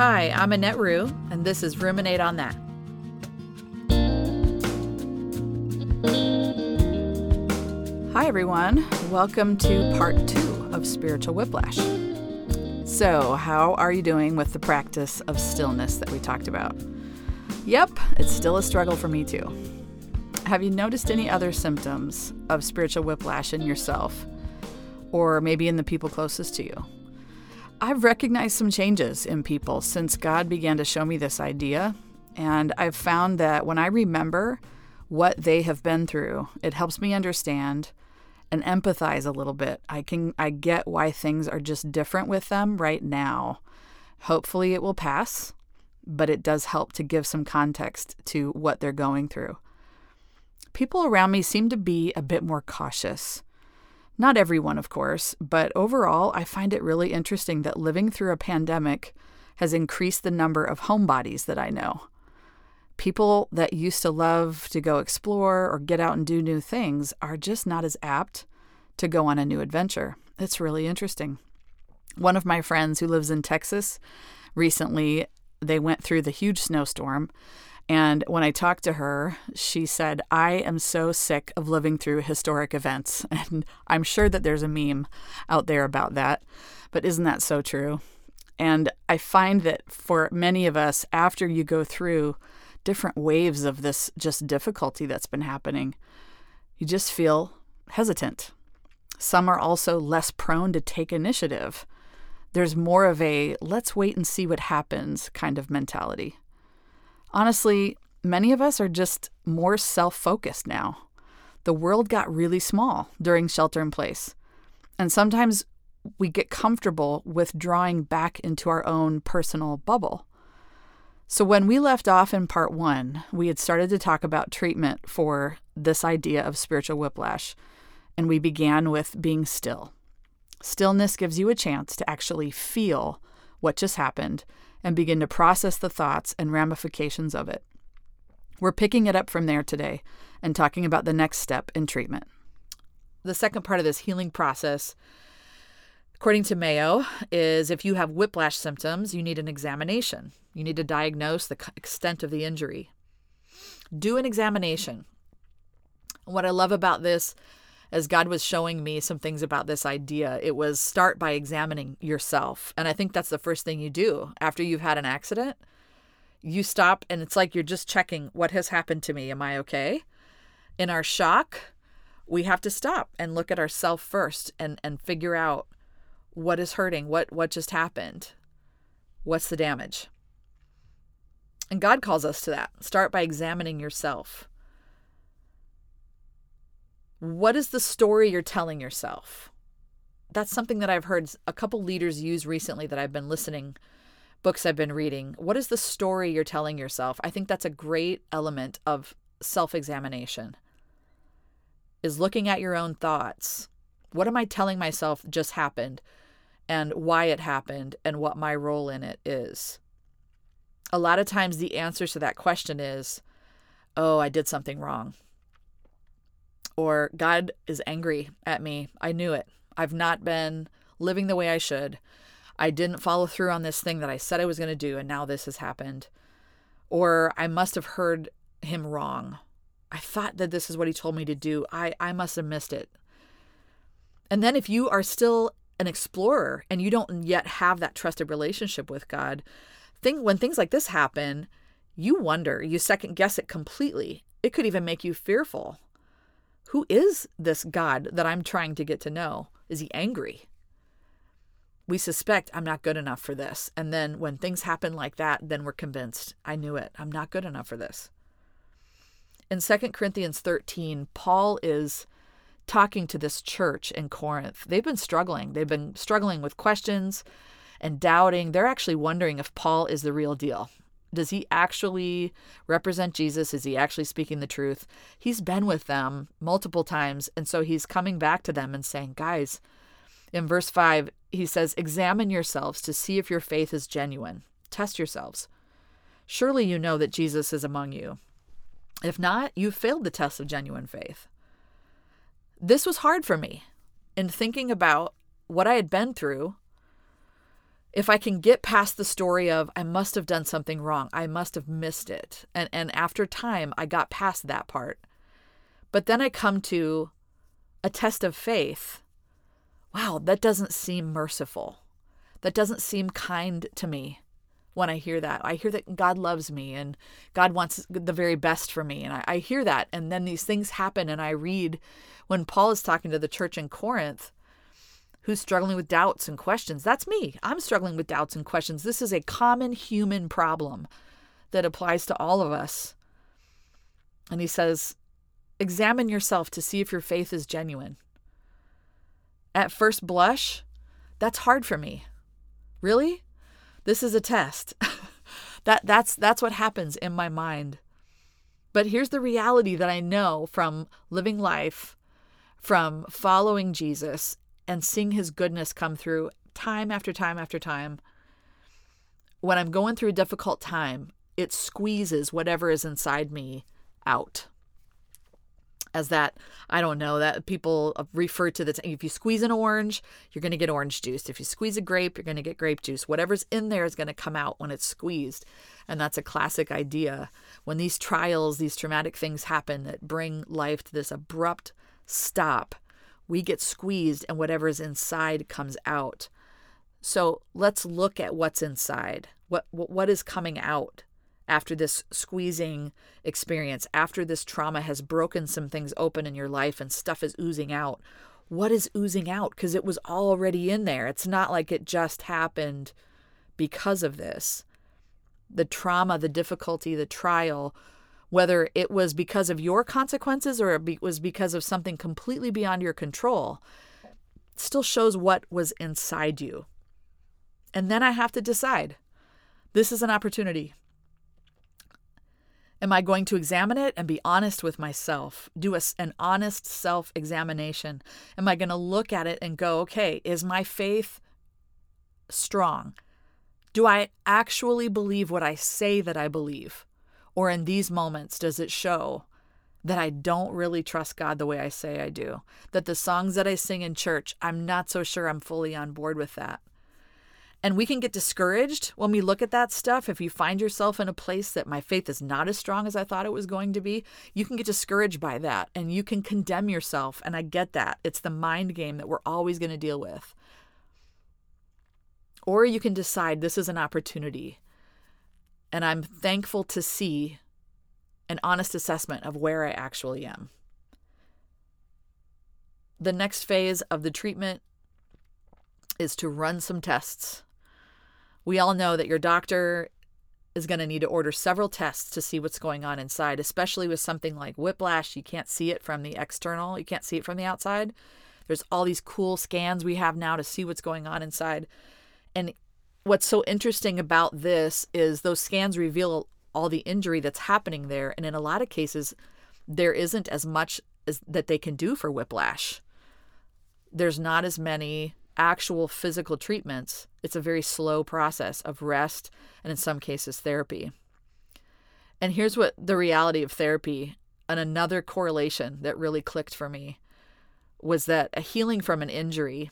Hi, I'm Annette Rue, and this is Ruminate on That. Hi, everyone. Welcome to part two of Spiritual Whiplash. So, how are you doing with the practice of stillness that we talked about? Yep, it's still a struggle for me too. Have you noticed any other symptoms of spiritual whiplash in yourself, or maybe in the people closest to you? I've recognized some changes in people since God began to show me this idea, and I've found that when I remember what they have been through, it helps me understand and empathize a little bit. I can I get why things are just different with them right now. Hopefully it will pass, but it does help to give some context to what they're going through. People around me seem to be a bit more cautious. Not everyone, of course, but overall, I find it really interesting that living through a pandemic has increased the number of homebodies that I know. People that used to love to go explore or get out and do new things are just not as apt to go on a new adventure. It's really interesting. One of my friends who lives in Texas recently, they went through the huge snowstorm. And when I talked to her, she said, I am so sick of living through historic events. And I'm sure that there's a meme out there about that. But isn't that so true? And I find that for many of us, after you go through different waves of this just difficulty that's been happening, you just feel hesitant. Some are also less prone to take initiative. There's more of a let's wait and see what happens kind of mentality. Honestly, many of us are just more self focused now. The world got really small during shelter in place. And sometimes we get comfortable withdrawing back into our own personal bubble. So, when we left off in part one, we had started to talk about treatment for this idea of spiritual whiplash, and we began with being still. Stillness gives you a chance to actually feel what just happened and begin to process the thoughts and ramifications of it. We're picking it up from there today and talking about the next step in treatment. The second part of this healing process according to Mayo, is if you have whiplash symptoms, you need an examination. You need to diagnose the extent of the injury. Do an examination. What I love about this, as God was showing me some things about this idea, it was start by examining yourself. And I think that's the first thing you do after you've had an accident. You stop and it's like you're just checking what has happened to me. Am I okay? In our shock, we have to stop and look at ourselves first and, and figure out what is hurting what what just happened what's the damage and god calls us to that start by examining yourself what is the story you're telling yourself that's something that i've heard a couple leaders use recently that i've been listening books i've been reading what is the story you're telling yourself i think that's a great element of self-examination is looking at your own thoughts what am i telling myself just happened and why it happened and what my role in it is. A lot of times, the answer to that question is, oh, I did something wrong. Or God is angry at me. I knew it. I've not been living the way I should. I didn't follow through on this thing that I said I was going to do, and now this has happened. Or I must have heard him wrong. I thought that this is what he told me to do. I, I must have missed it. And then if you are still an explorer and you don't yet have that trusted relationship with God, thing when things like this happen, you wonder, you second guess it completely. It could even make you fearful. Who is this God that I'm trying to get to know? Is he angry? We suspect I'm not good enough for this. And then when things happen like that, then we're convinced, I knew it. I'm not good enough for this. In 2 Corinthians 13, Paul is talking to this church in Corinth. They've been struggling. They've been struggling with questions and doubting. They're actually wondering if Paul is the real deal. Does he actually represent Jesus? Is he actually speaking the truth? He's been with them multiple times. And so he's coming back to them and saying, guys, in verse 5, he says, Examine yourselves to see if your faith is genuine. Test yourselves. Surely you know that Jesus is among you. If not, you've failed the test of genuine faith. This was hard for me in thinking about what I had been through if I can get past the story of I must have done something wrong, I must have missed it. And and after time I got past that part. But then I come to a test of faith. Wow, that doesn't seem merciful. That doesn't seem kind to me when I hear that. I hear that God loves me and God wants the very best for me. And I, I hear that. And then these things happen, and I read when Paul is talking to the church in Corinth who's struggling with doubts and questions. That's me. I'm struggling with doubts and questions. This is a common human problem that applies to all of us. And he says, examine yourself to see if your faith is genuine. At first blush, that's hard for me. Really? This is a test. that that's that's what happens in my mind. But here's the reality that I know from living life, from following Jesus and seeing his goodness come through time after time after time. When I'm going through a difficult time, it squeezes whatever is inside me out. As that, I don't know, that people refer to the, if you squeeze an orange, you're going to get orange juice. If you squeeze a grape, you're going to get grape juice. Whatever's in there is going to come out when it's squeezed. And that's a classic idea. When these trials, these traumatic things happen that bring life to this abrupt stop, we get squeezed and whatever's inside comes out. So let's look at what's inside. What what is coming out after this squeezing experience, after this trauma has broken some things open in your life and stuff is oozing out. What is oozing out? Because it was already in there. It's not like it just happened because of this. The trauma, the difficulty, the trial whether it was because of your consequences or it was because of something completely beyond your control, still shows what was inside you. And then I have to decide this is an opportunity. Am I going to examine it and be honest with myself? Do a, an honest self examination? Am I going to look at it and go, okay, is my faith strong? Do I actually believe what I say that I believe? Or in these moments, does it show that I don't really trust God the way I say I do? That the songs that I sing in church, I'm not so sure I'm fully on board with that. And we can get discouraged when we look at that stuff. If you find yourself in a place that my faith is not as strong as I thought it was going to be, you can get discouraged by that and you can condemn yourself. And I get that. It's the mind game that we're always going to deal with. Or you can decide this is an opportunity and I'm thankful to see an honest assessment of where I actually am. The next phase of the treatment is to run some tests. We all know that your doctor is going to need to order several tests to see what's going on inside, especially with something like whiplash. You can't see it from the external, you can't see it from the outside. There's all these cool scans we have now to see what's going on inside. And what's so interesting about this is those scans reveal all the injury that's happening there. And in a lot of cases there isn't as much as that they can do for whiplash. There's not as many actual physical treatments. It's a very slow process of rest and in some cases therapy. And here's what the reality of therapy and another correlation that really clicked for me was that a healing from an injury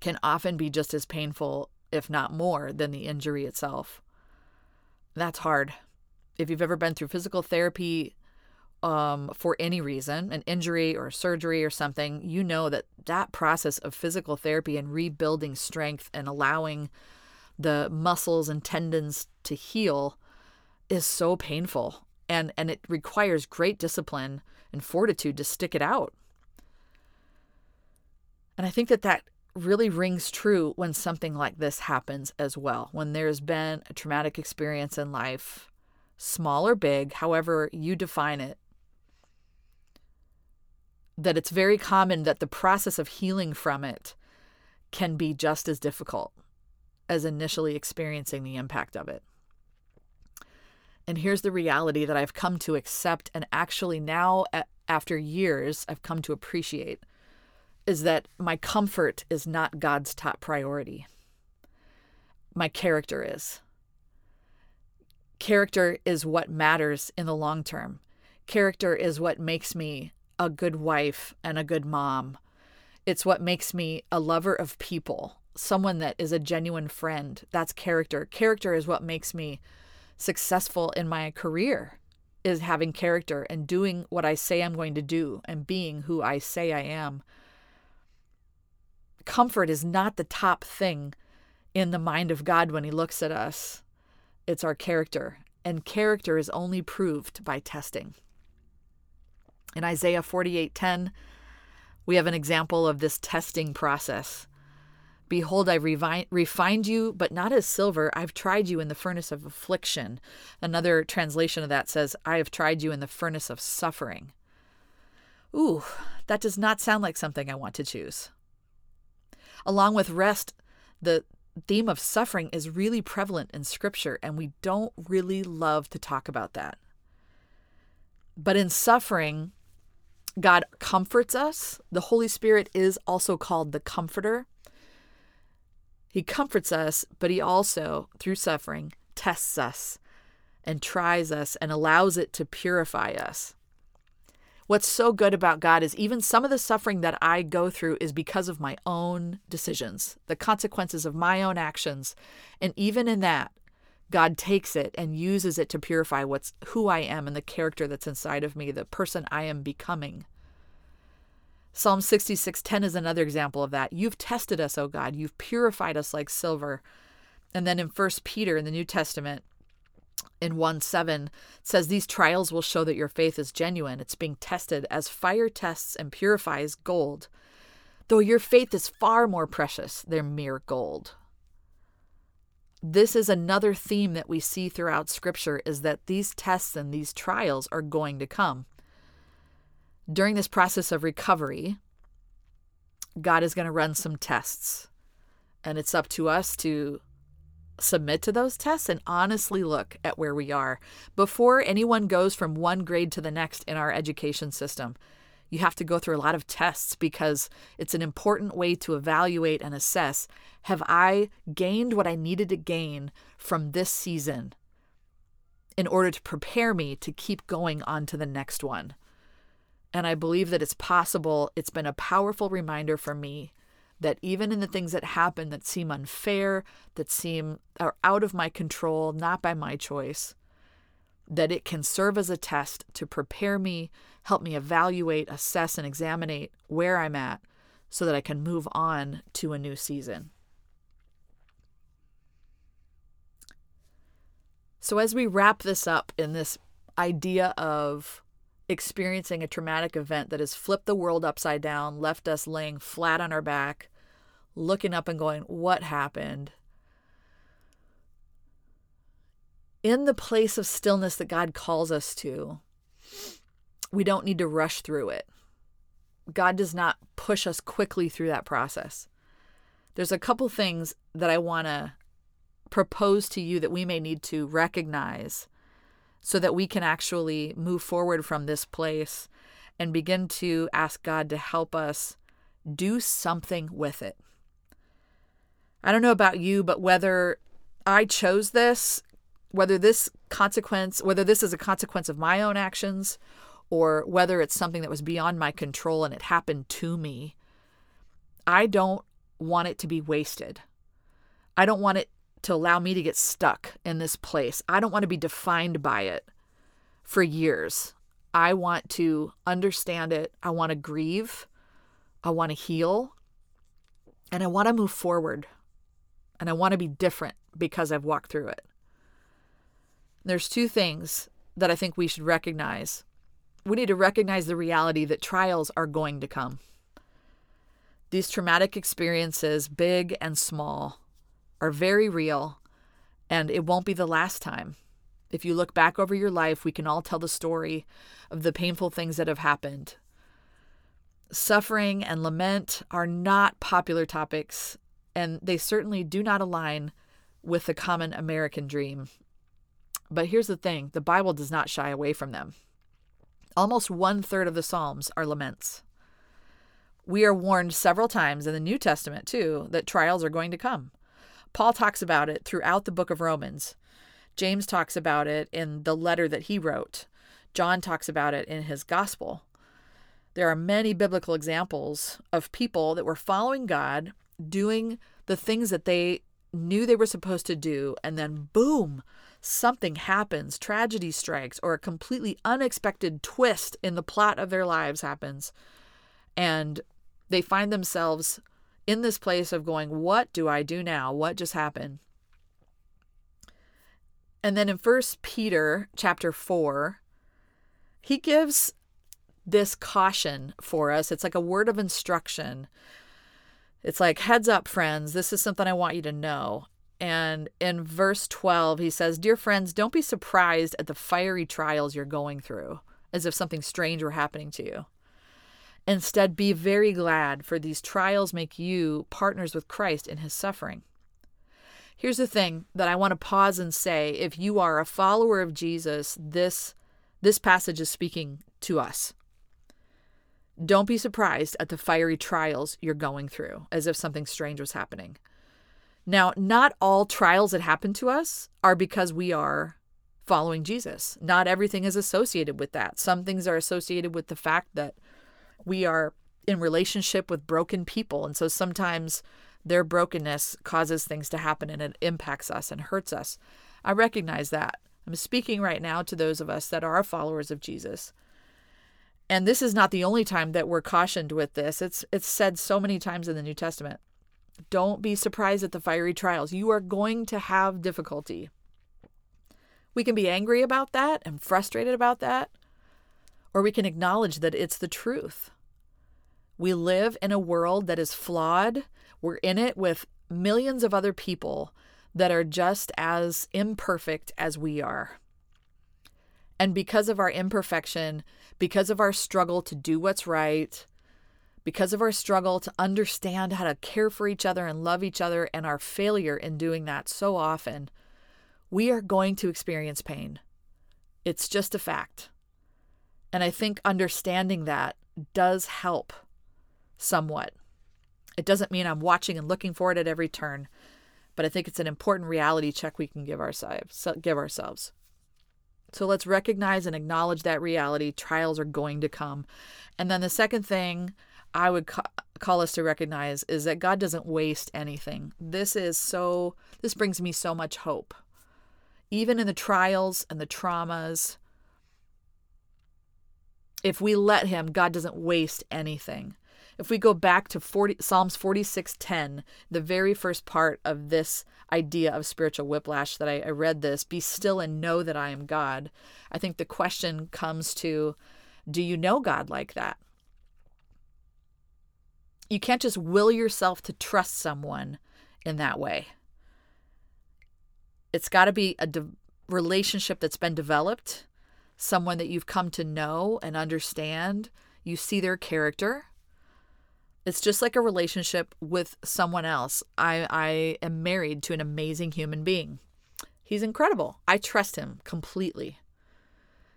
can often be just as painful if not more, than the injury itself. That's hard. If you've ever been through physical therapy um, for any reason, an injury or surgery or something, you know that that process of physical therapy and rebuilding strength and allowing the muscles and tendons to heal is so painful and and it requires great discipline and fortitude to stick it out. And I think that that really rings true when something like this happens as well. When there's been a traumatic experience in life, small or big, however you define it, that it's very common that the process of healing from it can be just as difficult as initially experiencing the impact of it. And here's the reality that I've come to accept and actually now, after years, I've come to appreciate is that my comfort is not God's top priority. My character is. Character is what matters in the long term. Character is what makes me a good wife and a good mom. It's what makes me a lover of people someone that is a genuine friend. That's character. Character is what makes me successful in my career is having character and doing what I say I'm going to do and being who I say I am. Comfort is not the top thing in the mind of God when He looks at us, it's our character. And character is only proved by testing. In Isaiah 48:10, we have an example of this testing process. Behold, I've refined you, but not as silver. I've tried you in the furnace of affliction. Another translation of that says, I have tried you in the furnace of suffering. Ooh, that does not sound like something I want to choose. Along with rest, the theme of suffering is really prevalent in Scripture, and we don't really love to talk about that. But in suffering, God comforts us. The Holy Spirit is also called the Comforter. He comforts us, but He also, through suffering, tests us and tries us and allows it to purify us. What's so good about God is even some of the suffering that I go through is because of my own decisions, the consequences of my own actions. And even in that, God takes it and uses it to purify what's who I am and the character that's inside of me, the person I am becoming. Psalm 66:10 is another example of that. You've tested us, O God. You've purified us like silver. And then in 1 Peter in the New Testament, in 1 7, says these trials will show that your faith is genuine. It's being tested as fire tests and purifies gold. Though your faith is far more precious than mere gold. This is another theme that we see throughout Scripture is that these tests and these trials are going to come during this process of recovery, God is going to run some tests. And it's up to us to submit to those tests and honestly look at where we are before anyone goes from one grade to the next in our education system. You have to go through a lot of tests because it's an important way to evaluate and assess have I gained what I needed to gain from this season in order to prepare me to keep going on to the next one? And I believe that it's possible. It's been a powerful reminder for me that even in the things that happen that seem unfair, that seem are out of my control, not by my choice, that it can serve as a test to prepare me, help me evaluate, assess, and examine where I'm at so that I can move on to a new season. So, as we wrap this up in this idea of experiencing a traumatic event that has flipped the world upside down, left us laying flat on our back, looking up and going, What happened? In the place of stillness that God calls us to, we don't need to rush through it. God does not push us quickly through that process. There's a couple things that I want to propose to you that we may need to recognize so that we can actually move forward from this place and begin to ask God to help us do something with it. I don't know about you, but whether I chose this, whether this consequence, whether this is a consequence of my own actions, or whether it's something that was beyond my control and it happened to me, I don't want it to be wasted. I don't want it to allow me to get stuck in this place. I don't want to be defined by it for years. I want to understand it. I want to grieve. I want to heal. And I want to move forward. And I want to be different because I've walked through it. There's two things that I think we should recognize. We need to recognize the reality that trials are going to come. These traumatic experiences, big and small, are very real, and it won't be the last time. If you look back over your life, we can all tell the story of the painful things that have happened. Suffering and lament are not popular topics, and they certainly do not align with the common American dream. But here's the thing the Bible does not shy away from them. Almost one third of the Psalms are laments. We are warned several times in the New Testament, too, that trials are going to come. Paul talks about it throughout the book of Romans. James talks about it in the letter that he wrote. John talks about it in his gospel. There are many biblical examples of people that were following God, doing the things that they knew they were supposed to do, and then boom, something happens, tragedy strikes, or a completely unexpected twist in the plot of their lives happens. And they find themselves in this place of going, What do I do now? What just happened? And then in First Peter chapter 4, he gives this caution for us. It's like a word of instruction. It's like, heads up, friends, this is something I want you to know. And in verse 12, he says, Dear friends, don't be surprised at the fiery trials you're going through, as if something strange were happening to you. Instead, be very glad, for these trials make you partners with Christ in his suffering. Here's the thing that I want to pause and say if you are a follower of Jesus, this this passage is speaking to us. Don't be surprised at the fiery trials you're going through, as if something strange was happening. Now, not all trials that happen to us are because we are following Jesus. Not everything is associated with that. Some things are associated with the fact that we are in relationship with broken people. And so sometimes their brokenness causes things to happen and it impacts us and hurts us. I recognize that. I'm speaking right now to those of us that are followers of Jesus. And this is not the only time that we're cautioned with this. It's it's said so many times in the New Testament. Don't be surprised at the fiery trials. You are going to have difficulty. We can be angry about that and frustrated about that, or we can acknowledge that it's the truth. We live in a world that is flawed. We're in it with millions of other people that are just as imperfect as we are. And because of our imperfection, because of our struggle to do what's right, because of our struggle to understand how to care for each other and love each other, and our failure in doing that so often, we are going to experience pain. It's just a fact. And I think understanding that does help somewhat. It doesn't mean I'm watching and looking for it at every turn, but I think it's an important reality check we can give ourselves. Give ourselves. So let's recognize and acknowledge that reality. Trials are going to come. And then the second thing I would ca- call us to recognize is that God doesn't waste anything. This is so, this brings me so much hope. Even in the trials and the traumas, if we let Him, God doesn't waste anything. If we go back to 40, Psalms 46:10, the very first part of this idea of spiritual whiplash that I, I read this, be still and know that I am God. I think the question comes to do you know God like that? You can't just will yourself to trust someone in that way. It's got to be a de- relationship that's been developed, someone that you've come to know and understand. You see their character. It's just like a relationship with someone else. I, I am married to an amazing human being. He's incredible. I trust him completely.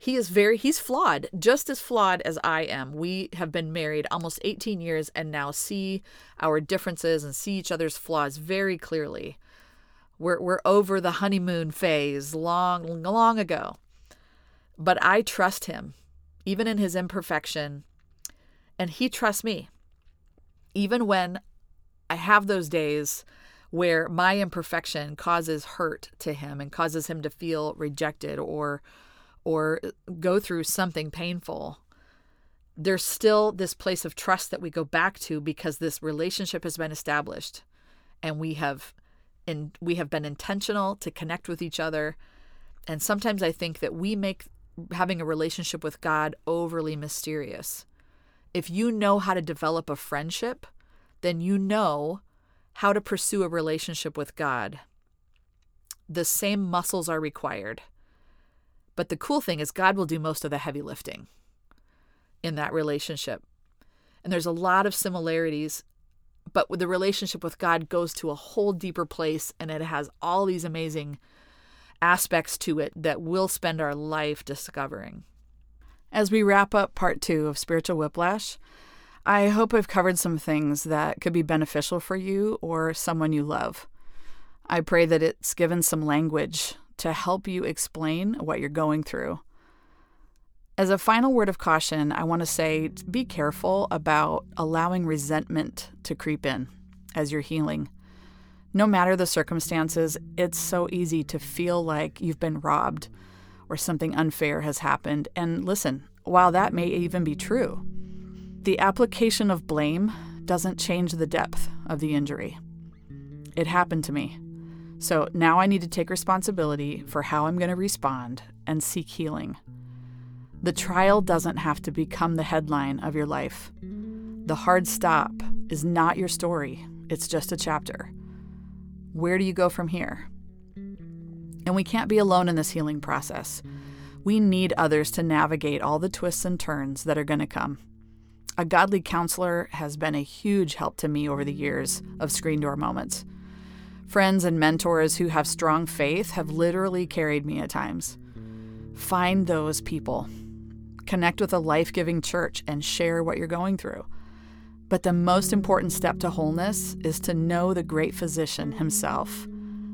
He is very, he's flawed, just as flawed as I am. We have been married almost 18 years and now see our differences and see each other's flaws very clearly. We're, we're over the honeymoon phase long, long ago. But I trust him, even in his imperfection, and he trusts me. Even when I have those days where my imperfection causes hurt to him and causes him to feel rejected or or go through something painful, there's still this place of trust that we go back to because this relationship has been established and we have and we have been intentional to connect with each other. And sometimes I think that we make having a relationship with God overly mysterious. If you know how to develop a friendship, then you know how to pursue a relationship with God. The same muscles are required. But the cool thing is, God will do most of the heavy lifting in that relationship. And there's a lot of similarities, but the relationship with God goes to a whole deeper place and it has all these amazing aspects to it that we'll spend our life discovering. As we wrap up part two of Spiritual Whiplash, I hope I've covered some things that could be beneficial for you or someone you love. I pray that it's given some language to help you explain what you're going through. As a final word of caution, I want to say be careful about allowing resentment to creep in as you're healing. No matter the circumstances, it's so easy to feel like you've been robbed or something unfair has happened. And listen, while that may even be true, the application of blame doesn't change the depth of the injury. It happened to me. So now I need to take responsibility for how I'm going to respond and seek healing. The trial doesn't have to become the headline of your life. The hard stop is not your story, it's just a chapter. Where do you go from here? And we can't be alone in this healing process. We need others to navigate all the twists and turns that are going to come. A godly counselor has been a huge help to me over the years of screen door moments. Friends and mentors who have strong faith have literally carried me at times. Find those people. Connect with a life giving church and share what you're going through. But the most important step to wholeness is to know the great physician himself.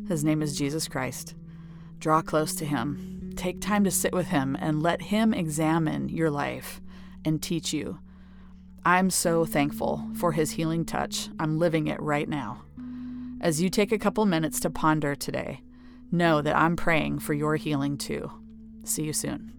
His name is Jesus Christ. Draw close to him. Take time to sit with him and let him examine your life and teach you I'm so thankful for his healing touch. I'm living it right now. As you take a couple minutes to ponder today, know that I'm praying for your healing too. See you soon.